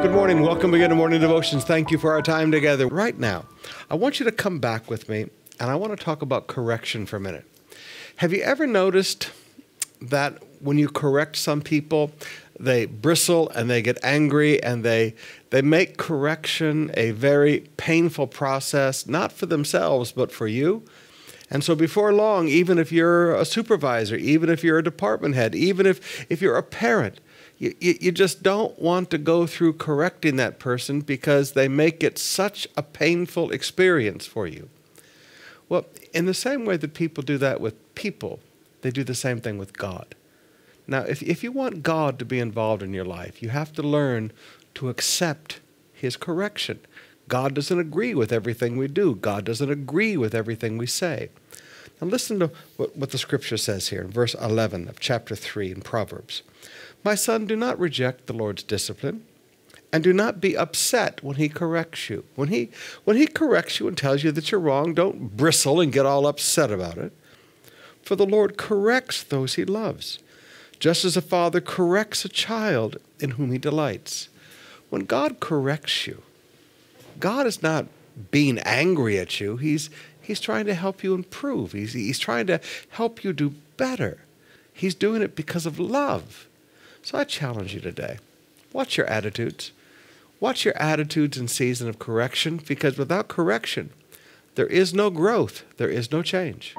Good morning. Welcome again to Morning Devotions. Thank you for our time together. Right now, I want you to come back with me and I want to talk about correction for a minute. Have you ever noticed that when you correct some people, they bristle and they get angry and they they make correction a very painful process, not for themselves but for you. And so before long, even if you're a supervisor, even if you're a department head, even if, if you're a parent, you, you, just don't want to go through correcting that person because they make it such a painful experience for you. Well, in the same way that people do that with people, they do the same thing with God. Now, if, if you want God to be involved in your life, you have to learn to accept His correction. God doesn't agree with everything we do, God doesn't agree with everything we say. Now, listen to what, what the scripture says here in verse 11 of chapter 3 in Proverbs. My son, do not reject the Lord's discipline and do not be upset when he corrects you. When he, when he corrects you and tells you that you're wrong, don't bristle and get all upset about it. For the Lord corrects those he loves just as a father corrects a child in whom he delights. When God corrects you, God is not being angry at you. He's, he's trying to help you improve. He's, he's trying to help you do better. He's doing it because of love. So I challenge you today watch your attitudes. Watch your attitudes in season of correction because without correction, there is no growth, there is no change.